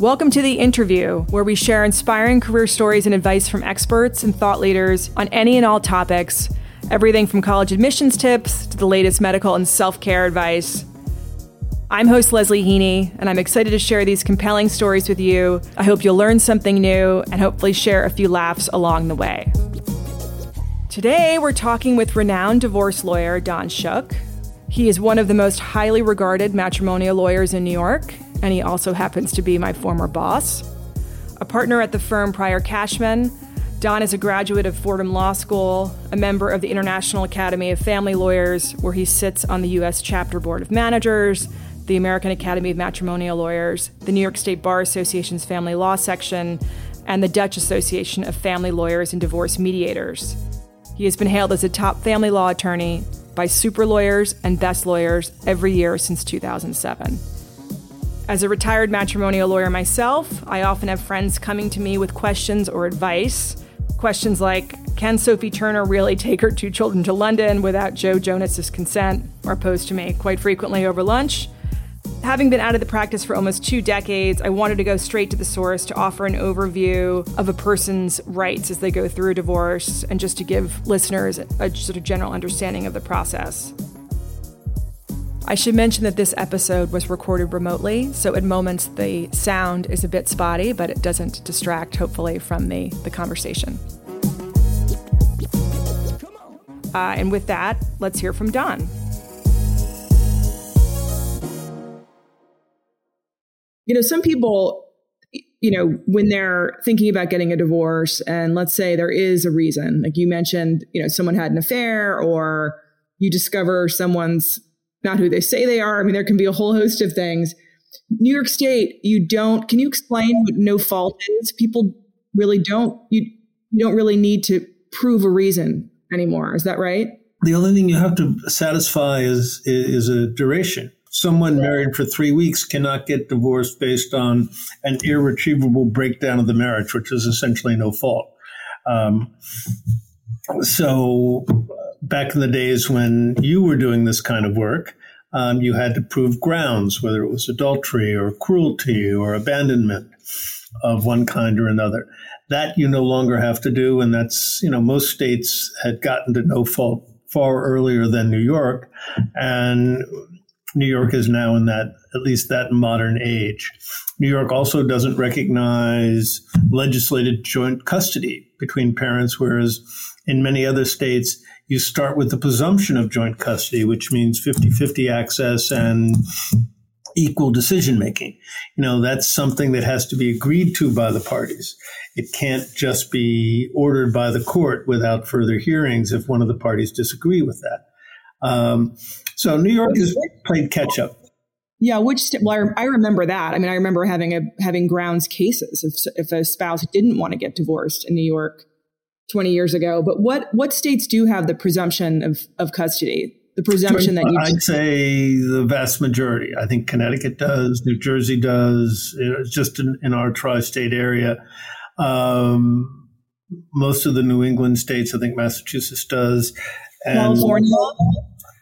Welcome to The Interview, where we share inspiring career stories and advice from experts and thought leaders on any and all topics everything from college admissions tips to the latest medical and self care advice. I'm host Leslie Heaney, and I'm excited to share these compelling stories with you. I hope you'll learn something new and hopefully share a few laughs along the way. Today, we're talking with renowned divorce lawyer Don Schuck. He is one of the most highly regarded matrimonial lawyers in New York, and he also happens to be my former boss. A partner at the firm Pryor Cashman, Don is a graduate of Fordham Law School, a member of the International Academy of Family Lawyers, where he sits on the U.S. Chapter Board of Managers, the American Academy of Matrimonial Lawyers, the New York State Bar Association's Family Law Section, and the Dutch Association of Family Lawyers and Divorce Mediators. He has been hailed as a top family law attorney by super lawyers and best lawyers every year since 2007. As a retired matrimonial lawyer myself, I often have friends coming to me with questions or advice Questions like Can Sophie Turner really take her two children to London without Joe Jonas's consent are posed to me quite frequently over lunch. Having been out of the practice for almost two decades, I wanted to go straight to the source to offer an overview of a person's rights as they go through a divorce and just to give listeners a sort of general understanding of the process. I should mention that this episode was recorded remotely, so at moments the sound is a bit spotty, but it doesn't distract, hopefully, from the, the conversation. Uh, and with that, let's hear from Don. You know, some people, you know, when they're thinking about getting a divorce, and let's say there is a reason, like you mentioned, you know, someone had an affair or you discover someone's not who they say they are. I mean, there can be a whole host of things. New York State, you don't. Can you explain what no fault is? People really don't. You you don't really need to prove a reason anymore. Is that right? The only thing you have to satisfy is is a duration. Someone married for three weeks cannot get divorced based on an irretrievable breakdown of the marriage, which is essentially no fault. Um, so back in the days when you were doing this kind of work, um, you had to prove grounds, whether it was adultery or cruelty or abandonment of one kind or another. That you no longer have to do, and that's you know most states had gotten to no fault far earlier than New York, and New York is now in that at least that modern age. New York also doesn't recognize legislated joint custody between parents, whereas in many other states you start with the presumption of joint custody, which means 50 50 access and equal decision making. You know, that's something that has to be agreed to by the parties. It can't just be ordered by the court without further hearings if one of the parties disagree with that. Um, so New York has played catch up. Yeah, which well, I remember that. I mean, I remember having a having grounds cases if if a spouse didn't want to get divorced in New York, 20 years ago. But what what states do have the presumption of, of custody? The presumption that you I'd say the vast majority. I think Connecticut does, New Jersey does, it's just in, in our tri-state area. Um, most of the New England states, I think Massachusetts does. And California?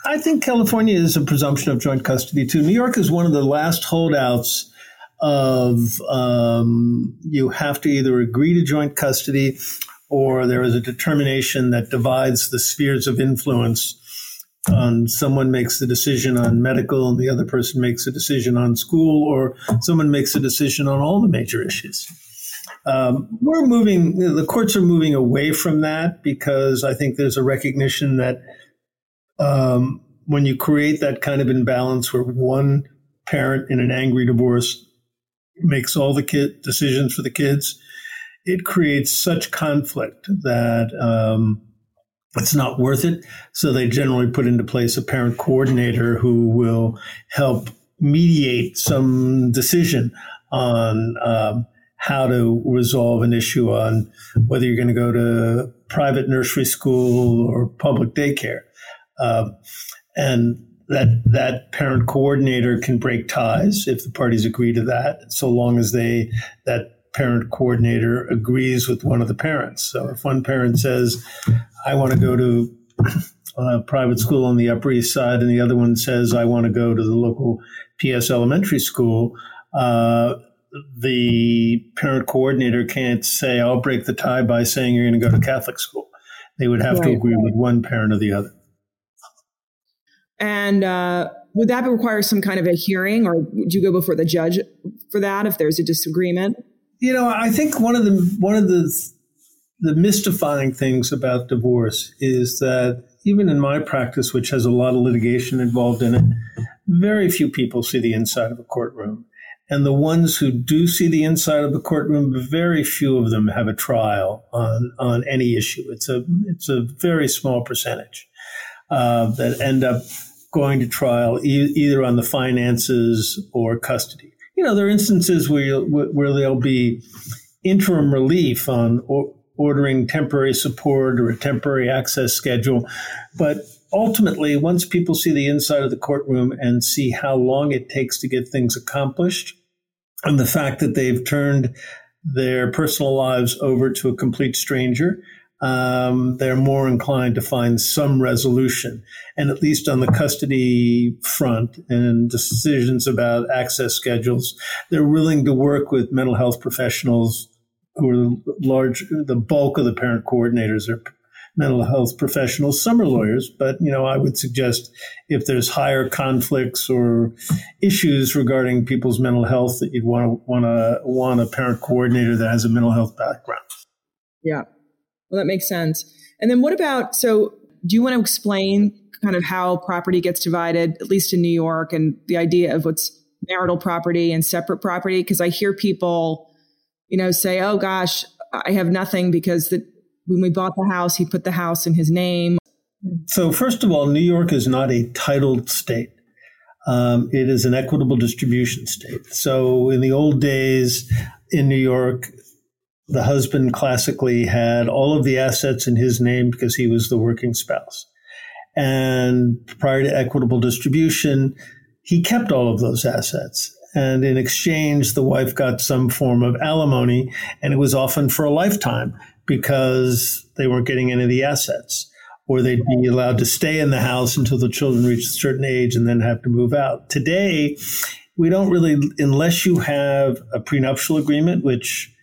I think California is a presumption of joint custody too. New York is one of the last holdouts of um, you have to either agree to joint custody or there is a determination that divides the spheres of influence. Um, someone makes the decision on medical and the other person makes a decision on school, or someone makes a decision on all the major issues. Um, we're moving, the courts are moving away from that because I think there's a recognition that um, when you create that kind of imbalance where one parent in an angry divorce makes all the kid decisions for the kids, it creates such conflict that um, it's not worth it. So they generally put into place a parent coordinator who will help mediate some decision on um, how to resolve an issue on whether you're going to go to private nursery school or public daycare. Um, and that that parent coordinator can break ties if the parties agree to that, so long as they that parent coordinator agrees with one of the parents. So if one parent says, I want to go to a private school on the Upper East Side, and the other one says, I want to go to the local PS elementary school, uh, the parent coordinator can't say, I'll break the tie by saying you're going to go to Catholic school. They would have right. to agree with one parent or the other. And uh, would that require some kind of a hearing, or would you go before the judge for that if there's a disagreement? You know, I think one of the one of the the mystifying things about divorce is that even in my practice, which has a lot of litigation involved in it, very few people see the inside of a courtroom. And the ones who do see the inside of the courtroom, very few of them have a trial on, on any issue. It's a, it's a very small percentage uh, that end up going to trial e- either on the finances or custody. You know, there are instances where, where there'll be interim relief on or, ordering temporary support or a temporary access schedule. But ultimately, once people see the inside of the courtroom and see how long it takes to get things accomplished, and the fact that they've turned their personal lives over to a complete stranger, um, they're more inclined to find some resolution. And at least on the custody front and decisions about access schedules, they're willing to work with mental health professionals who are large, the bulk of the parent coordinators are mental health professionals. Some are lawyers, but you know, I would suggest if there's higher conflicts or issues regarding people's mental health, that you'd want to want to want a parent coordinator that has a mental health background. Yeah, well, that makes sense. And then what about so? Do you want to explain kind of how property gets divided, at least in New York, and the idea of what's marital property and separate property? Because I hear people, you know, say, "Oh gosh, I have nothing because the when we bought the house, he put the house in his name. So, first of all, New York is not a titled state. Um, it is an equitable distribution state. So, in the old days in New York, the husband classically had all of the assets in his name because he was the working spouse. And prior to equitable distribution, he kept all of those assets. And in exchange, the wife got some form of alimony, and it was often for a lifetime because they weren't getting any of the assets, or they'd be allowed to stay in the house until the children reached a certain age and then have to move out. Today, we don't really, unless you have a prenuptial agreement, which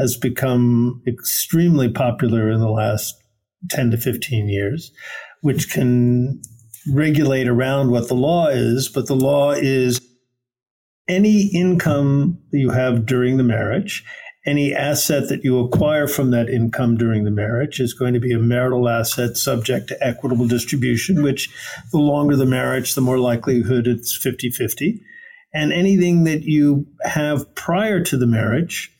has become extremely popular in the last 10 to 15 years, which can regulate around what the law is, but the law is any income that you have during the marriage any asset that you acquire from that income during the marriage is going to be a marital asset subject to equitable distribution, which the longer the marriage, the more likelihood it's 50 50. And anything that you have prior to the marriage,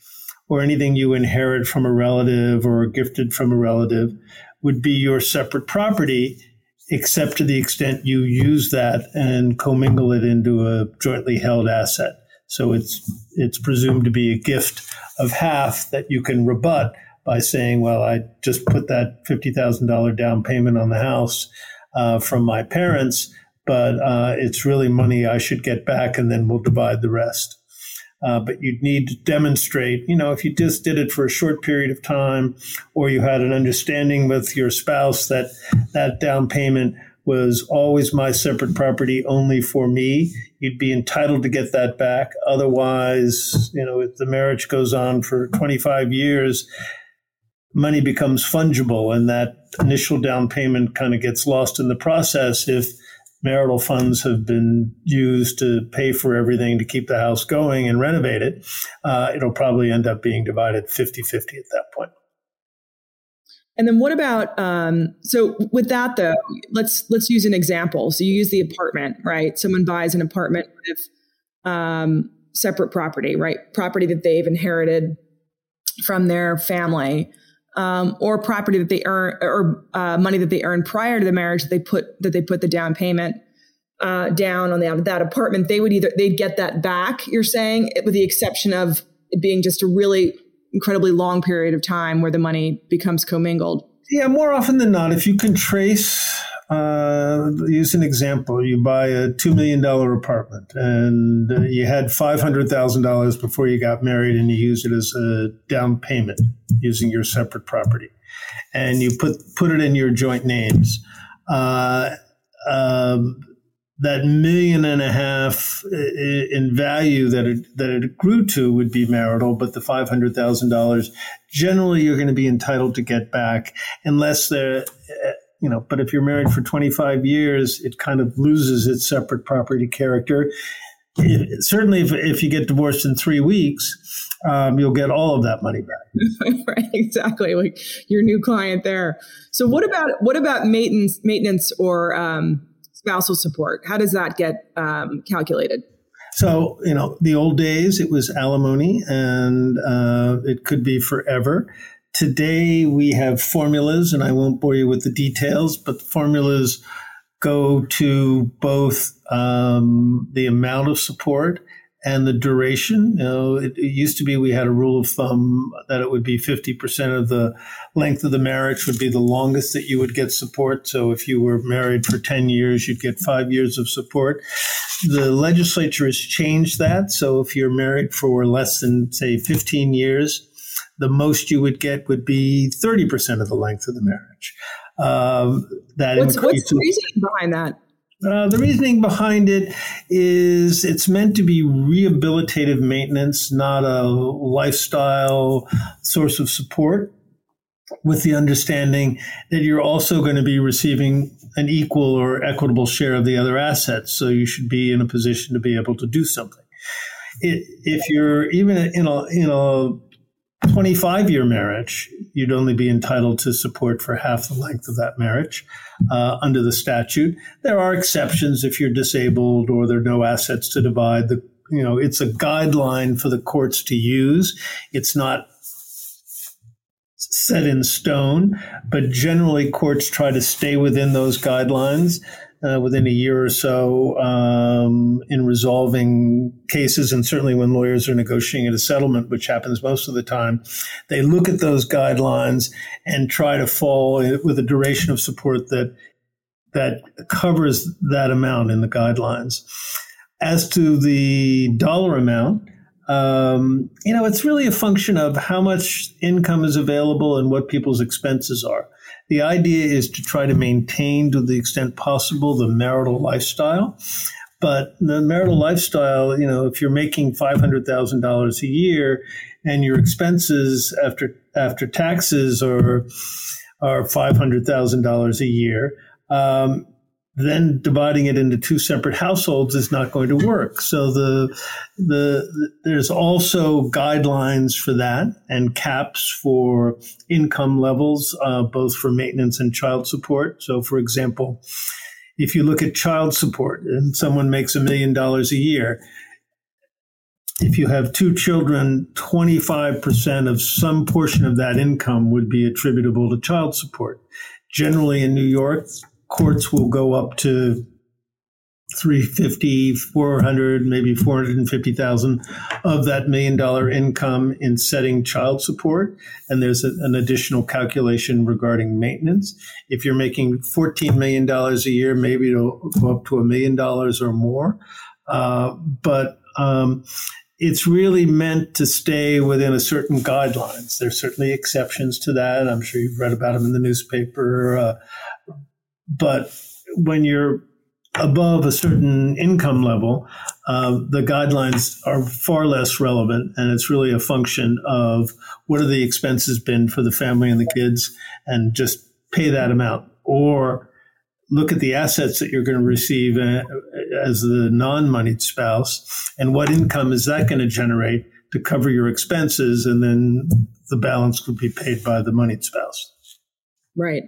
or anything you inherit from a relative or gifted from a relative, would be your separate property, except to the extent you use that and commingle it into a jointly held asset. So it's it's presumed to be a gift of half that you can rebut by saying, "Well, I just put that fifty thousand dollar down payment on the house uh, from my parents, but uh, it's really money I should get back, and then we'll divide the rest." Uh, but you'd need to demonstrate, you know, if you just did it for a short period of time, or you had an understanding with your spouse that that down payment was always my separate property only for me, you'd be entitled to get that back. Otherwise, you know, if the marriage goes on for 25 years, money becomes fungible and that initial down payment kind of gets lost in the process if marital funds have been used to pay for everything to keep the house going and renovate it, uh, it'll probably end up being divided 50 50 at that point. And then what about um, so with that though, let's let's use an example. So you use the apartment, right? Someone buys an apartment with um, separate property, right? Property that they've inherited from their family, um, or property that they earn, or uh, money that they earn prior to the marriage that they put that they put the down payment uh, down on the, that apartment. They would either they'd get that back. You're saying, with the exception of it being just a really incredibly long period of time where the money becomes commingled. Yeah, more often than not, if you can trace, uh, use an example, you buy a $2 million apartment and uh, you had $500,000 before you got married and you use it as a down payment using your separate property. And you put, put it in your joint names. Uh, um, that million and a half in value that it, that it grew to would be marital, but the five hundred thousand dollars generally you're going to be entitled to get back unless they're you know. But if you're married for twenty five years, it kind of loses its separate property character. It, certainly, if, if you get divorced in three weeks, um, you'll get all of that money back. right, exactly, like your new client there. So, what about what about maintenance, maintenance or um, spousal support? How does that get um, calculated? So, you know, the old days, it was alimony and uh, it could be forever. Today, we have formulas, and I won't bore you with the details, but formulas go to both um, the amount of support and the duration. You know, it, it, used to be we had a rule of thumb that it would be 50% of the length of the marriage would be the longest that you would get support. So if you were married for 10 years, you'd get five years of support. The legislature has changed that. So if you're married for less than, say, 15 years, the most you would get would be 30% of the length of the marriage. Um, that what's, what's the reasoning behind that? Uh, the reasoning behind it is it's meant to be rehabilitative maintenance, not a lifestyle source of support, with the understanding that you're also going to be receiving an equal or equitable share of the other assets. So you should be in a position to be able to do something. It, if you're even in a, in a 25 year marriage, you'd only be entitled to support for half the length of that marriage uh, under the statute. There are exceptions if you're disabled or there are no assets to divide. The, you know, it's a guideline for the courts to use. It's not set in stone, but generally courts try to stay within those guidelines uh, within a year or so um, in resolving cases, and certainly when lawyers are negotiating a settlement, which happens most of the time, they look at those guidelines and try to fall with a duration of support that that covers that amount in the guidelines. As to the dollar amount, um, you know, it's really a function of how much income is available and what people's expenses are. The idea is to try to maintain, to the extent possible, the marital lifestyle. But the marital lifestyle, you know, if you're making five hundred thousand dollars a year, and your expenses after after taxes are are five hundred thousand dollars a year, um, then dividing it into two separate households is not going to work. So the, the, the, there's also guidelines for that and caps for income levels, uh, both for maintenance and child support. So, for example, if you look at child support and someone makes a million dollars a year, if you have two children, 25% of some portion of that income would be attributable to child support. Generally in New York, courts will go up to 350, 400, maybe 450,000 of that million dollar income in setting child support. And there's a, an additional calculation regarding maintenance. If you're making $14 million a year, maybe it'll go up to a million dollars or more. Uh, but um, it's really meant to stay within a certain guidelines. There's certainly exceptions to that. I'm sure you've read about them in the newspaper. Uh, but when you're above a certain income level, uh, the guidelines are far less relevant, and it's really a function of what are the expenses been for the family and the kids, and just pay that amount, or look at the assets that you're going to receive uh, as the non-moneyed spouse, and what income is that going to generate to cover your expenses, and then the balance would be paid by the moneyed spouse. Right.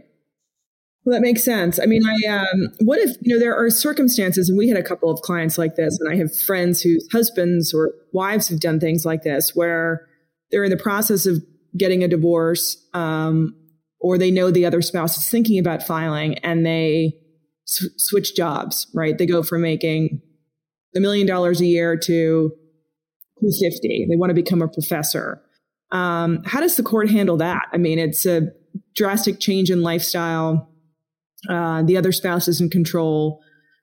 Well, that makes sense. I mean, I um, what if you know there are circumstances, and we had a couple of clients like this, and I have friends whose husbands or wives have done things like this, where they're in the process of getting a divorce, um, or they know the other spouse is thinking about filing, and they sw- switch jobs. Right? They go from making a million dollars a year to two fifty. They want to become a professor. Um, how does the court handle that? I mean, it's a drastic change in lifestyle uh, the other spouse in control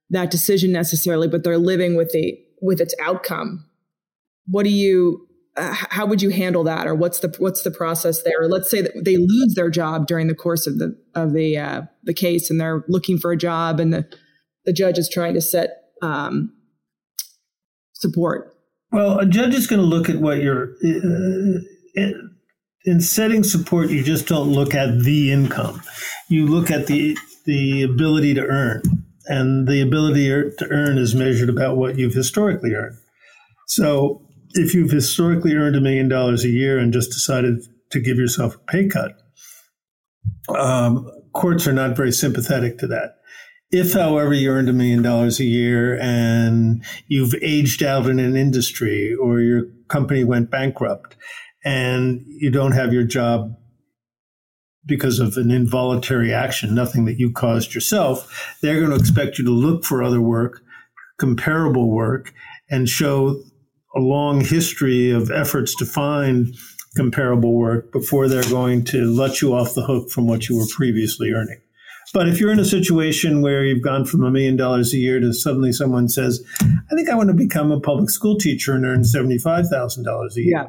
that decision necessarily, but they're living with the with its outcome. What do you? Uh, how would you handle that, or what's the what's the process there? Let's say that they lose their job during the course of the of the uh, the case, and they're looking for a job, and the the judge is trying to set um, support? Well, a judge is going to look at what you're. Uh, in setting support, you just don't look at the income. You look at the the ability to earn, and the ability to earn is measured about what you've historically earned. So, if you've historically earned a million dollars a year and just decided to give yourself a pay cut, um, courts are not very sympathetic to that. If, however, you earned a million dollars a year and you've aged out in an industry or your company went bankrupt and you don't have your job because of an involuntary action, nothing that you caused yourself, they're going to expect you to look for other work, comparable work, and show a long history of efforts to find comparable work before they're going to let you off the hook from what you were previously earning. But if you're in a situation where you've gone from a million dollars a year to suddenly someone says, I think I want to become a public school teacher and earn $75,000 a year. Yeah.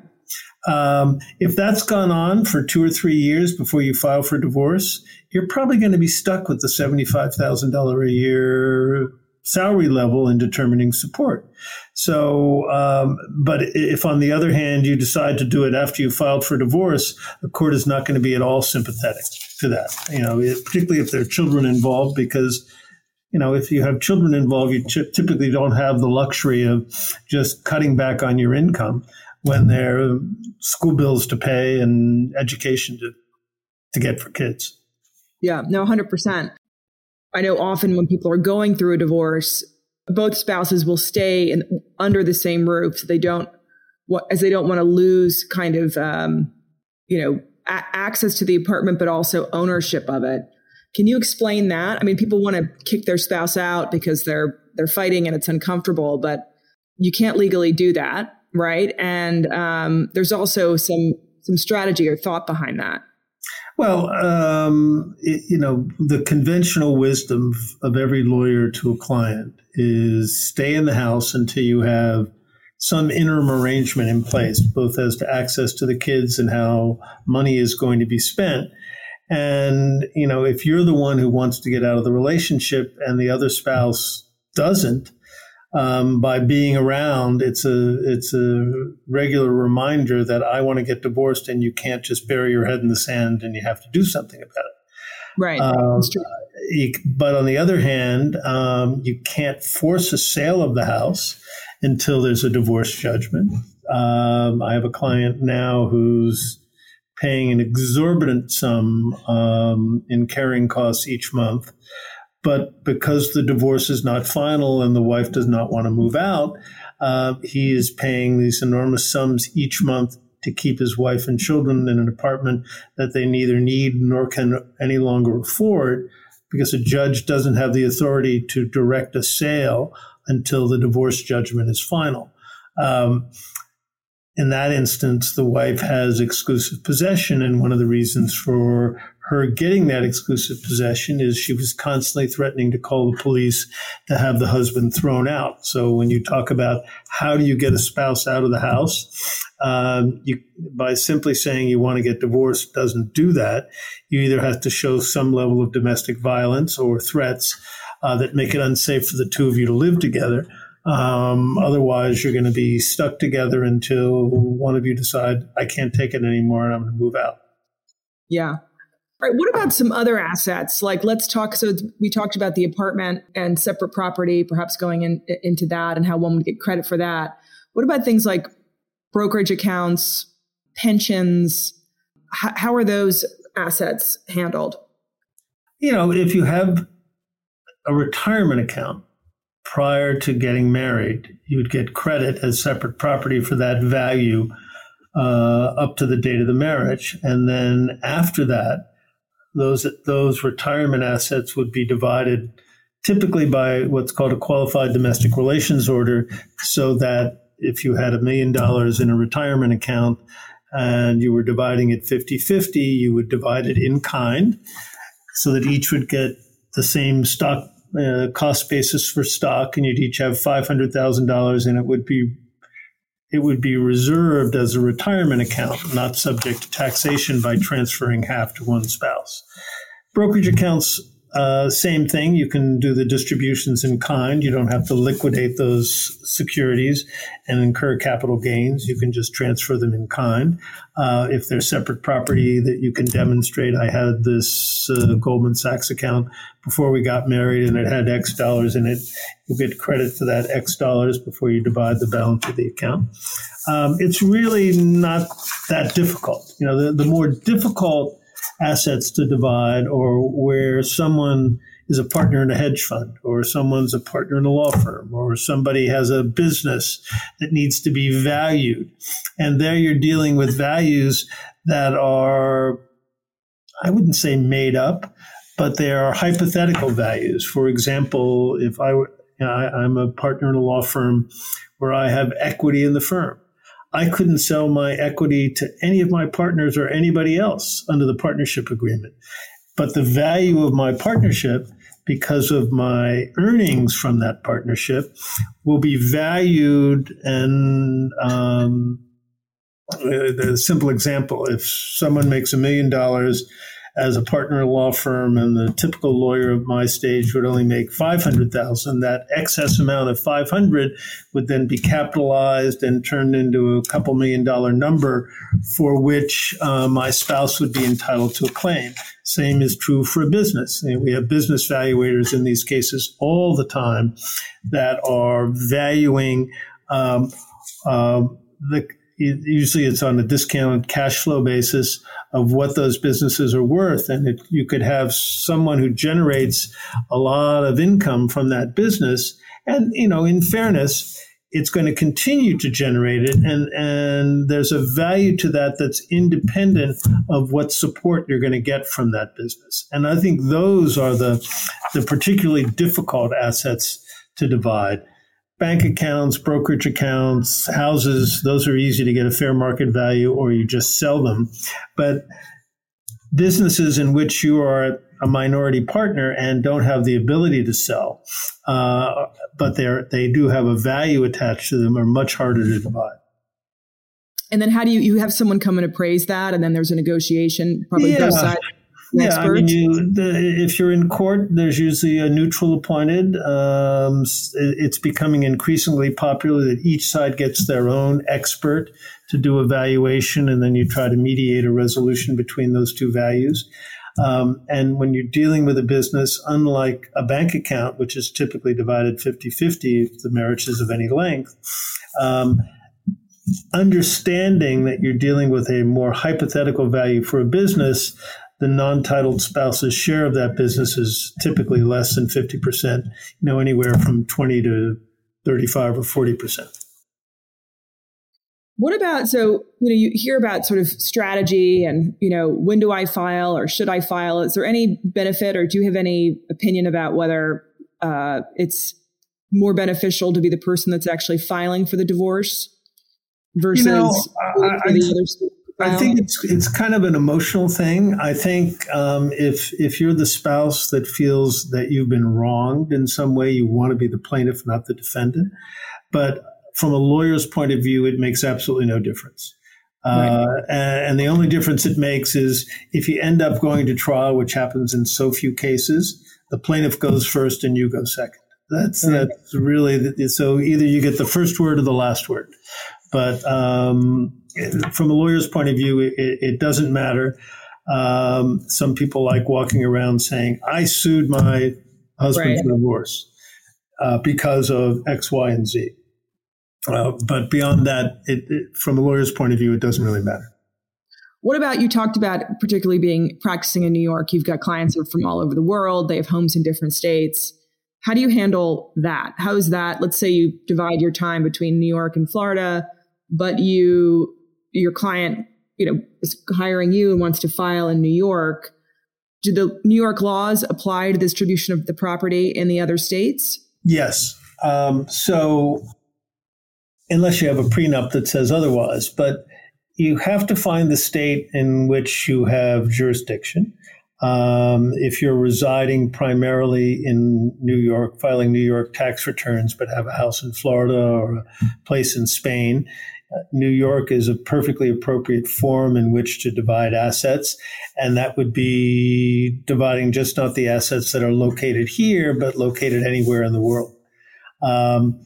Um, if that's gone on for two or three years before you file for divorce, you're probably going to be stuck with the $75,000 a year salary level in determining support. So, um, but if on the other hand you decide to do it after you filed for divorce, the court is not going to be at all sympathetic to that. You know, particularly if there are children involved, because you know if you have children involved, you typically don't have the luxury of just cutting back on your income when there are school bills to pay and education to to get for kids. Yeah, no, hundred percent. I know often when people are going through a divorce, both spouses will stay in, under the same roof. So they don't, as they don't want to lose kind of, um, you know, a- access to the apartment, but also ownership of it. Can you explain that? I mean, people want to kick their spouse out because they're they're fighting and it's uncomfortable, but you can't legally do that, right? And um, there's also some some strategy or thought behind that. Well, um, it, you know, the conventional wisdom of every lawyer to a client is stay in the house until you have some interim arrangement in place, both as to access to the kids and how money is going to be spent. And, you know, if you're the one who wants to get out of the relationship and the other spouse doesn't, um, by being around, it's a it's a regular reminder that I want to get divorced, and you can't just bury your head in the sand, and you have to do something about it. Right. Um, you, but on the other hand, um, you can't force a sale of the house until there's a divorce judgment. Um, I have a client now who's paying an exorbitant sum um, in carrying costs each month but because the divorce is not final and the wife does not want to move out, uh, he is paying these enormous sums each month to keep his wife and children in an apartment that they neither need nor can any longer afford because a judge doesn't have the authority to direct a sale until the divorce judgment is final. Um, in that instance, the wife has exclusive possession, and one of the reasons for her getting that exclusive possession is she was constantly threatening to call the police to have the husband thrown out. So when you talk about how do you get a spouse out of the house, um, you, by simply saying you want to get divorced doesn't do that. You either have to show some level of domestic violence or threats uh, that make it unsafe for the two of you to live together. Um, otherwise, you're going to be stuck together until one of you decide I can't take it anymore and I'm going to move out. Yeah, right. What about some other assets? Like, let's talk. So we talked about the apartment and separate property, perhaps going in, into that and how one would get credit for that. What about things like brokerage accounts, pensions? H- how are those assets handled? You know, if you have a retirement account prior to getting married, you would get credit as separate property for that value uh, up to the date of the marriage. And then after that, those those retirement assets would be divided typically by what's called a qualified domestic relations order so that if you had a million dollars in a retirement account and you were dividing it 50-50 you would divide it in kind so that each would get the same stock uh, cost basis for stock and you'd each have $500,000 and it would be it would be reserved as a retirement account, not subject to taxation by transferring half to one spouse. Brokerage accounts uh, same thing. You can do the distributions in kind. You don't have to liquidate those securities and incur capital gains. You can just transfer them in kind. Uh, if they're separate property that you can demonstrate, I had this uh, Goldman Sachs account before we got married and it had X dollars in it. You get credit for that X dollars before you divide the balance of the account. Um, it's really not that difficult. You know, the, the more difficult assets to divide or where someone is a partner in a hedge fund or someone's a partner in a law firm or somebody has a business that needs to be valued. And there you're dealing with values that are, I wouldn't say made up, but they are hypothetical values. For example, if I, you know, I I'm a partner in a law firm where I have equity in the firm. I couldn't sell my equity to any of my partners or anybody else under the partnership agreement. But the value of my partnership, because of my earnings from that partnership, will be valued. And um, a simple example if someone makes a million dollars as a partner law firm and the typical lawyer of my stage would only make 500,000 that excess amount of 500 would then be capitalized and turned into a couple million dollar number for which uh, my spouse would be entitled to a claim. Same is true for a business. We have business valuators in these cases all the time that are valuing um, uh, the usually it's on a discounted cash flow basis of what those businesses are worth. And it, you could have someone who generates a lot of income from that business. And, you know, in fairness, it's going to continue to generate it. And, and there's a value to that that's independent of what support you're going to get from that business. And I think those are the, the particularly difficult assets to divide bank accounts, brokerage accounts, houses, those are easy to get a fair market value or you just sell them. But businesses in which you are a minority partner and don't have the ability to sell, uh, but they they do have a value attached to them, are much harder to divide. And then how do you you have someone come and appraise that, and then there's a negotiation, probably yeah. both sides yeah, I mean, you, the, if you're in court, there's usually a neutral appointed. Um, it's becoming increasingly popular that each side gets their own expert to do evaluation, and then you try to mediate a resolution between those two values. Um, and when you're dealing with a business, unlike a bank account, which is typically divided 50 50 if the marriage is of any length, um, understanding that you're dealing with a more hypothetical value for a business the non-titled spouse's share of that business is typically less than 50%, you know, anywhere from 20 to 35 or 40%. What about so you know you hear about sort of strategy and you know when do I file or should I file? Is there any benefit or do you have any opinion about whether uh, it's more beneficial to be the person that's actually filing for the divorce versus you know, I, I, the other I think it's it's kind of an emotional thing. I think um, if if you're the spouse that feels that you've been wronged in some way, you want to be the plaintiff, not the defendant. But from a lawyer's point of view, it makes absolutely no difference. Uh, and the only difference it makes is if you end up going to trial, which happens in so few cases, the plaintiff goes first and you go second. That's right. that's really the, so either you get the first word or the last word. But um, from a lawyer's point of view, it, it doesn't matter. Um, some people like walking around saying, I sued my husband right. for divorce uh, because of X, Y, and Z. Uh, but beyond that, it, it, from a lawyer's point of view, it doesn't really matter. What about you talked about particularly being practicing in New York? You've got clients from all over the world, they have homes in different states. How do you handle that? How is that? Let's say you divide your time between New York and Florida, but you your client, you know, is hiring you and wants to file in New York, do the New York laws apply to the distribution of the property in the other states? Yes. Um, so, unless you have a prenup that says otherwise, but you have to find the state in which you have jurisdiction. Um, if you're residing primarily in New York, filing New York tax returns, but have a house in Florida or a place in Spain, New York is a perfectly appropriate form in which to divide assets, and that would be dividing just not the assets that are located here, but located anywhere in the world. Um,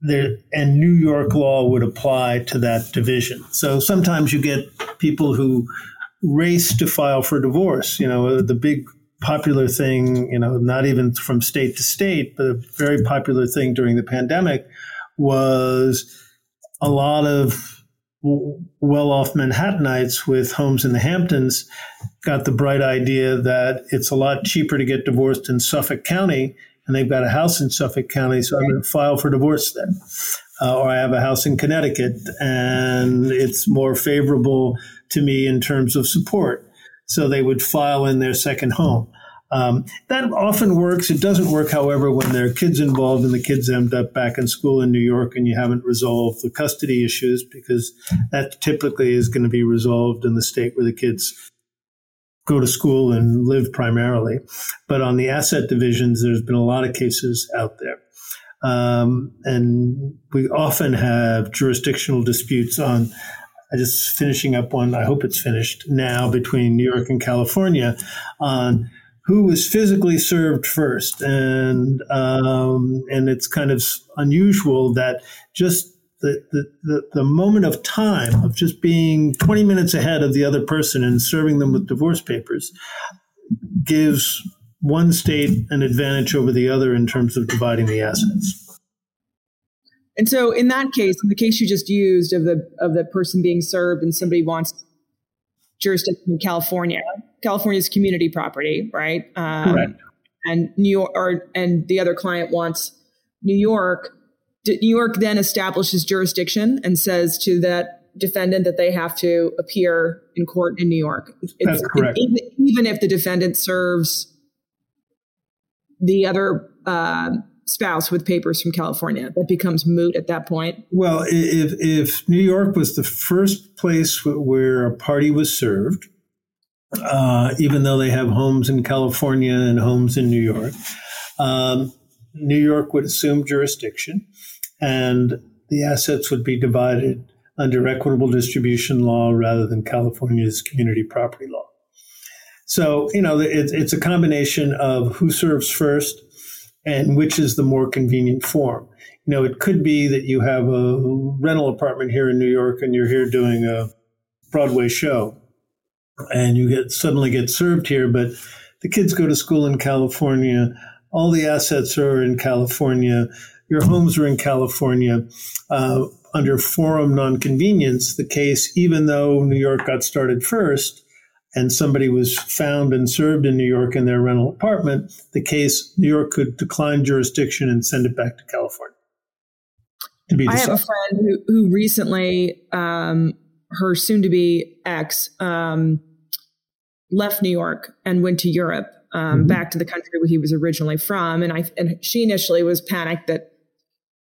there, and New York law would apply to that division. So sometimes you get people who race to file for divorce. You know, the big popular thing, you know, not even from state to state, but a very popular thing during the pandemic was a lot of well off Manhattanites with homes in the Hamptons got the bright idea that it's a lot cheaper to get divorced in Suffolk County. And they've got a house in Suffolk County, so I'm going to file for divorce there. Uh, or I have a house in Connecticut, and it's more favorable to me in terms of support. So they would file in their second home. Um, that often works. It doesn't work, however, when there are kids involved and the kids end up back in school in New York and you haven't resolved the custody issues because that typically is going to be resolved in the state where the kids go to school and live primarily. But on the asset divisions, there's been a lot of cases out there. Um, and we often have jurisdictional disputes on I'm just finishing up one. I hope it's finished now between New York and California on who was physically served first, and um, and it's kind of unusual that just the, the, the, moment of time of just being 20 minutes ahead of the other person and serving them with divorce papers gives one state an advantage over the other in terms of dividing the assets. And so, in that case, in the case you just used of the of the person being served, and somebody wants jurisdiction in California, California's community property, right? Um, Correct. And New York, or and the other client wants New York. New York then establishes jurisdiction and says to that defendant that they have to appear in court in New York. It's, That's correct. Even, even, if the defendant serves the other uh, spouse with papers from California. That becomes moot at that point. Well, if, if New York was the first place where a party was served, uh, even though they have homes in California and homes in New York, um, New York would assume jurisdiction and the assets would be divided under equitable distribution law rather than California's community property law. So, you know, it, it's a combination of who serves first and which is the more convenient form. You know, it could be that you have a rental apartment here in New York and you're here doing a Broadway show and you get suddenly get served here, but the kids go to school in California. All the assets are in California. Your homes are in California. Uh, under forum non conveniens, the case, even though New York got started first, and somebody was found and served in New York in their rental apartment, the case, New York could decline jurisdiction and send it back to California. To be I have a friend who, who recently, um, her soon to be ex, um, left New York and went to Europe, um, mm-hmm. back to the country where he was originally from. And I, and she initially was panicked that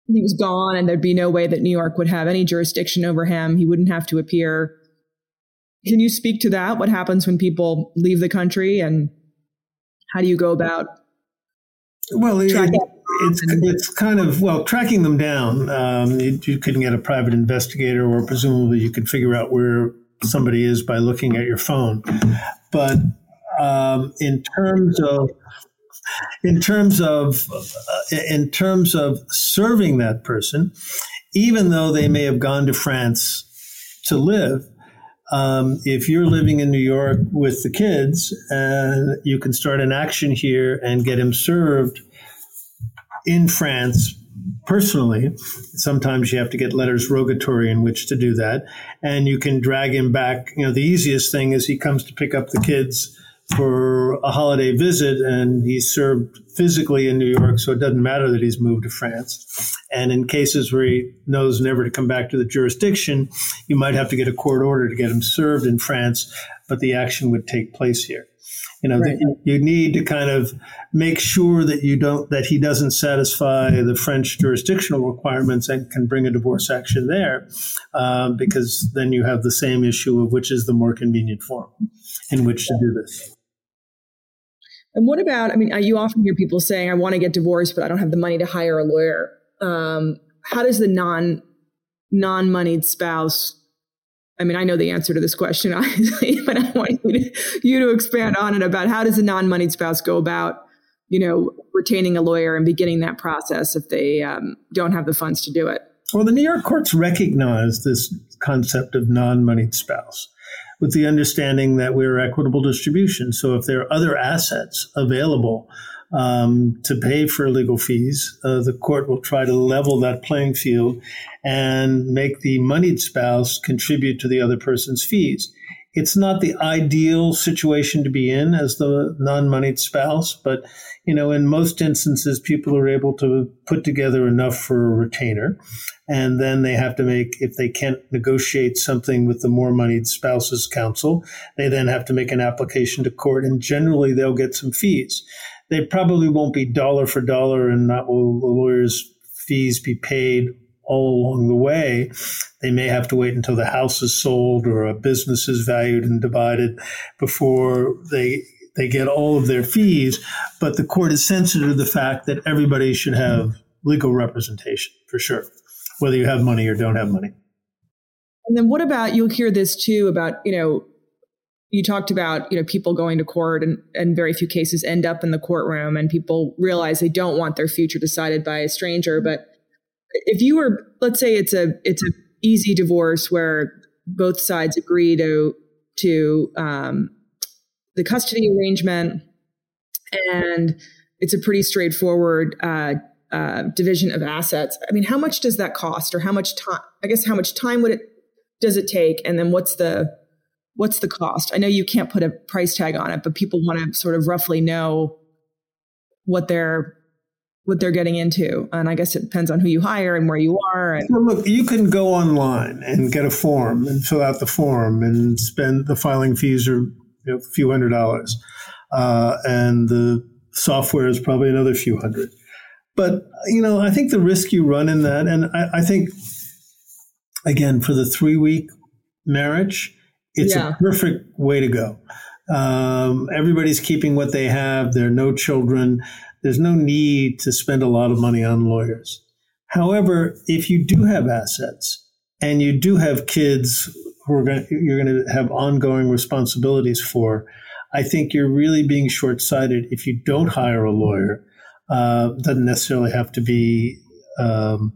he was gone and there'd be no way that New York would have any jurisdiction over him. He wouldn't have to appear can you speak to that? What happens when people leave the country and how do you go about? Well, it, it's, it's kind of, well, tracking them down. Um, you, you can get a private investigator, or presumably you can figure out where somebody is by looking at your phone. But um, in terms of in terms of uh, in terms of serving that person, even though they may have gone to France to live, um, if you're living in New York with the kids, and you can start an action here and get him served in France personally. Sometimes you have to get letters rogatory in which to do that, and you can drag him back. You know, the easiest thing is he comes to pick up the kids for a holiday visit and he's served physically in New York, so it doesn't matter that he's moved to France. And in cases where he knows never to come back to the jurisdiction, you might have to get a court order to get him served in France, but the action would take place here. You know, right. the, you need to kind of make sure that you don't that he doesn't satisfy the French jurisdictional requirements and can bring a divorce action there, um, because then you have the same issue of which is the more convenient form in which to do this. And what about, I mean, you often hear people saying, I want to get divorced, but I don't have the money to hire a lawyer. Um, how does the non non-moneyed spouse I mean, I know the answer to this question, obviously, but I want you to, you to expand on it about how does a non-moneyed spouse go about, you know, retaining a lawyer and beginning that process if they um, don't have the funds to do it. Well, the New York courts recognize this concept of non-moneyed spouse with the understanding that we're equitable distribution. So if there are other assets available um, to pay for legal fees, uh, the court will try to level that playing field and make the moneyed spouse contribute to the other person's fees. It's not the ideal situation to be in as the non-moneyed spouse, but you know, in most instances, people are able to put together enough for a retainer, and then they have to make if they can't negotiate something with the more moneyed spouse's counsel, they then have to make an application to court, and generally they'll get some fees they probably won't be dollar for dollar and not will the lawyer's fees be paid all along the way. They may have to wait until the house is sold or a business is valued and divided before they they get all of their fees. But the court is sensitive to the fact that everybody should have legal representation for sure, whether you have money or don't have money. And then what about you'll hear this too about, you know, you talked about you know people going to court and, and very few cases end up in the courtroom and people realize they don't want their future decided by a stranger. But if you were let's say it's a it's a easy divorce where both sides agree to to um, the custody arrangement and it's a pretty straightforward uh, uh, division of assets i mean how much does that cost or how much time i guess how much time would it does it take? And then what's the what's the cost? I know you can't put a price tag on it, but people want to sort of roughly know what they're what they're getting into. And I guess it depends on who you hire and where you are. And- well, look, you can go online and get a form and fill out the form and spend the filing fees are you know, a few hundred dollars. Uh, and the software is probably another few hundred. But, you know, I think the risk you run in that, and I, I think, again, for the three week marriage, it's yeah. a perfect way to go. Um, everybody's keeping what they have. There are no children. There's no need to spend a lot of money on lawyers. However, if you do have assets and you do have kids who are going, you're going to have ongoing responsibilities for, I think you're really being short sighted if you don't hire a lawyer. Uh, doesn't necessarily have to be um,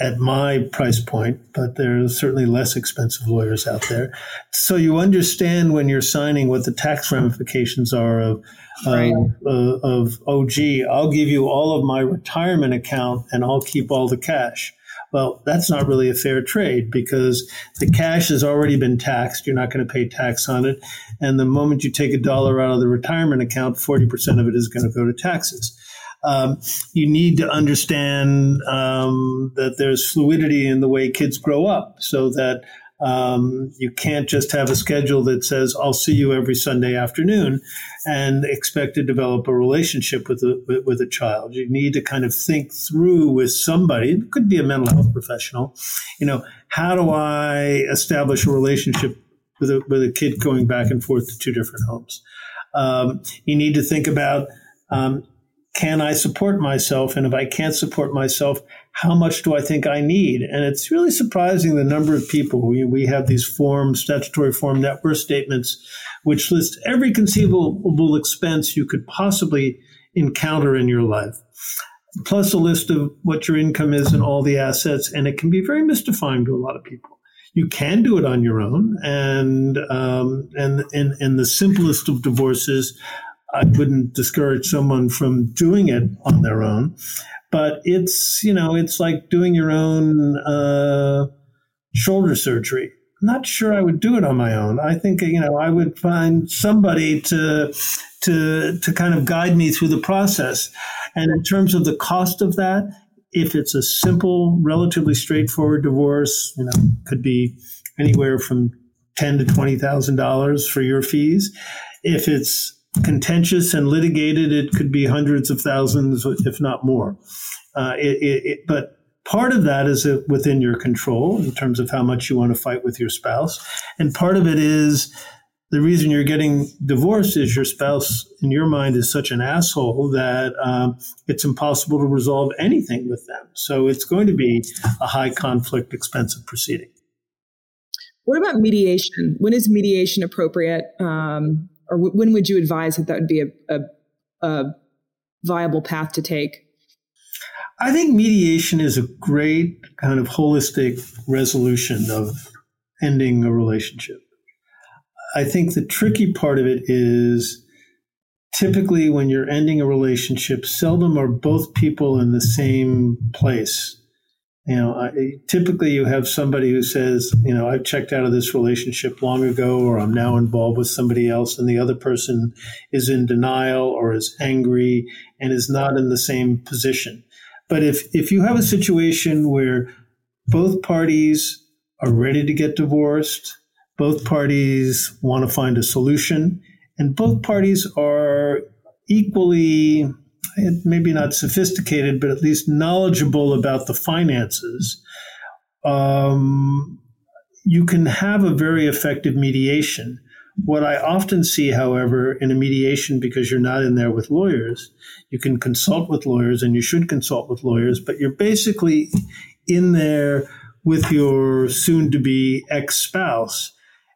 at my price point, but there are certainly less expensive lawyers out there. So you understand when you're signing what the tax ramifications are of, right. uh, of, oh, gee, I'll give you all of my retirement account and I'll keep all the cash. Well, that's not really a fair trade because the cash has already been taxed. You're not going to pay tax on it. And the moment you take a dollar out of the retirement account, 40% of it is going to go to taxes. Um, you need to understand um, that there's fluidity in the way kids grow up so that um, you can't just have a schedule that says, I'll see you every Sunday afternoon and expect to develop a relationship with a, with, a child. You need to kind of think through with somebody, it could be a mental health professional, you know, how do I establish a relationship with a, with a kid going back and forth to two different homes? Um, you need to think about um, can I support myself? And if I can't support myself, how much do I think I need? And it's really surprising the number of people. We, we have these form, statutory form net worth statements, which list every conceivable expense you could possibly encounter in your life, plus a list of what your income is and all the assets. And it can be very mystifying to a lot of people. You can do it on your own, and um, and in, the simplest of divorces, I wouldn't discourage someone from doing it on their own. But it's, you know, it's like doing your own uh, shoulder surgery. I'm not sure I would do it on my own. I think, you know, I would find somebody to to to kind of guide me through the process. And in terms of the cost of that, if it's a simple, relatively straightforward divorce, you know, could be anywhere from ten to twenty thousand dollars for your fees. If it's contentious and litigated, it could be hundreds of thousands, if not more. Uh, it, it, it, but part of that is within your control in terms of how much you want to fight with your spouse, and part of it is the reason you're getting divorced is your spouse, in your mind, is such an asshole that um, it's impossible to resolve anything with them. So it's going to be a high conflict, expensive proceeding. What about mediation? When is mediation appropriate? Um, or w- when would you advise that that would be a, a, a viable path to take? I think mediation is a great kind of holistic resolution of ending a relationship. I think the tricky part of it is typically when you're ending a relationship, seldom are both people in the same place. You know, I, typically you have somebody who says, you know, I've checked out of this relationship long ago, or I'm now involved with somebody else, and the other person is in denial or is angry and is not in the same position. But if if you have a situation where both parties are ready to get divorced, both parties want to find a solution, and both parties are equally, maybe not sophisticated, but at least knowledgeable about the finances. Um, you can have a very effective mediation. What I often see, however, in a mediation, because you're not in there with lawyers, you can consult with lawyers and you should consult with lawyers, but you're basically in there with your soon to be ex spouse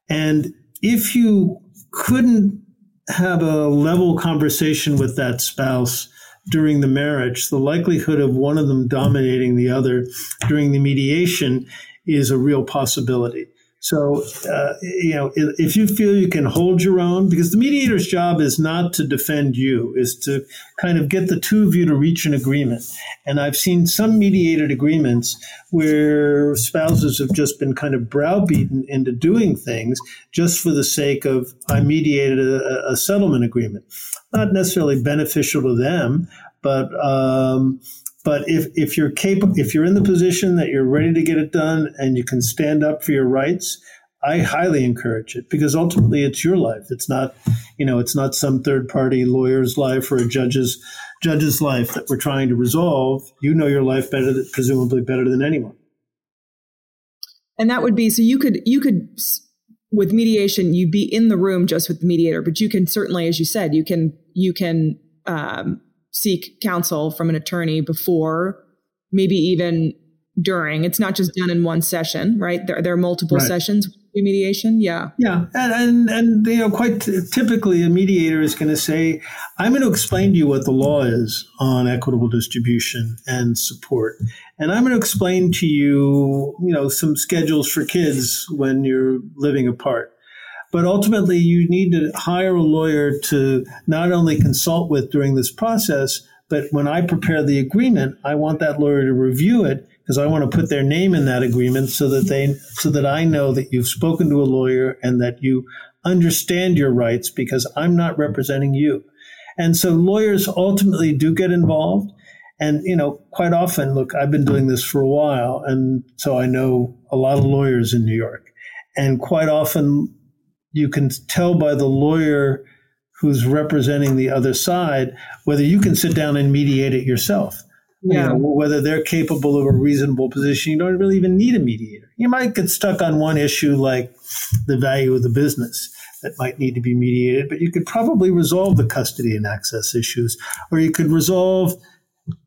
and if you couldn't have a level conversation with that spouse during the marriage, the likelihood of one of them dominating the other during the mediation is a real possibility. So, uh, you know, if you feel you can hold your own, because the mediator's job is not to defend you, is to kind of get the two of you to reach an agreement. And I've seen some mediated agreements where spouses have just been kind of browbeaten into doing things just for the sake of, I mediated a, a settlement agreement. Not necessarily beneficial to them, but, um, but if, if you're capable, if you're in the position that you're ready to get it done and you can stand up for your rights, I highly encourage it because ultimately it's your life. It's not, you know, it's not some third party lawyer's life or a judge's judge's life that we're trying to resolve. You know your life better, presumably better than anyone. And that would be so you could you could with mediation you'd be in the room just with the mediator, but you can certainly, as you said, you can you can um, seek counsel from an attorney before, maybe even during. It's not just done in one session, right? There, there are multiple right. sessions mediation. Yeah. Yeah. And, and, and, you know, quite t- typically a mediator is going to say, I'm going to explain to you what the law is on equitable distribution and support. And I'm going to explain to you, you know, some schedules for kids when you're living apart. But ultimately, you need to hire a lawyer to not only consult with during this process, but when I prepare the agreement, I want that lawyer to review it because I want to put their name in that agreement so that they so that I know that you've spoken to a lawyer and that you understand your rights because I'm not representing you. And so lawyers ultimately do get involved. And, you know, quite often, look, I've been doing this for a while. And so I know a lot of lawyers in New York. And quite often you can tell by the lawyer who's representing the other side whether you can sit down and mediate it yourself. Yeah. You know, whether they're capable of a reasonable position, you don't really even need a mediator. You might get stuck on one issue like the value of the business that might need to be mediated, but you could probably resolve the custody and access issues, or you could resolve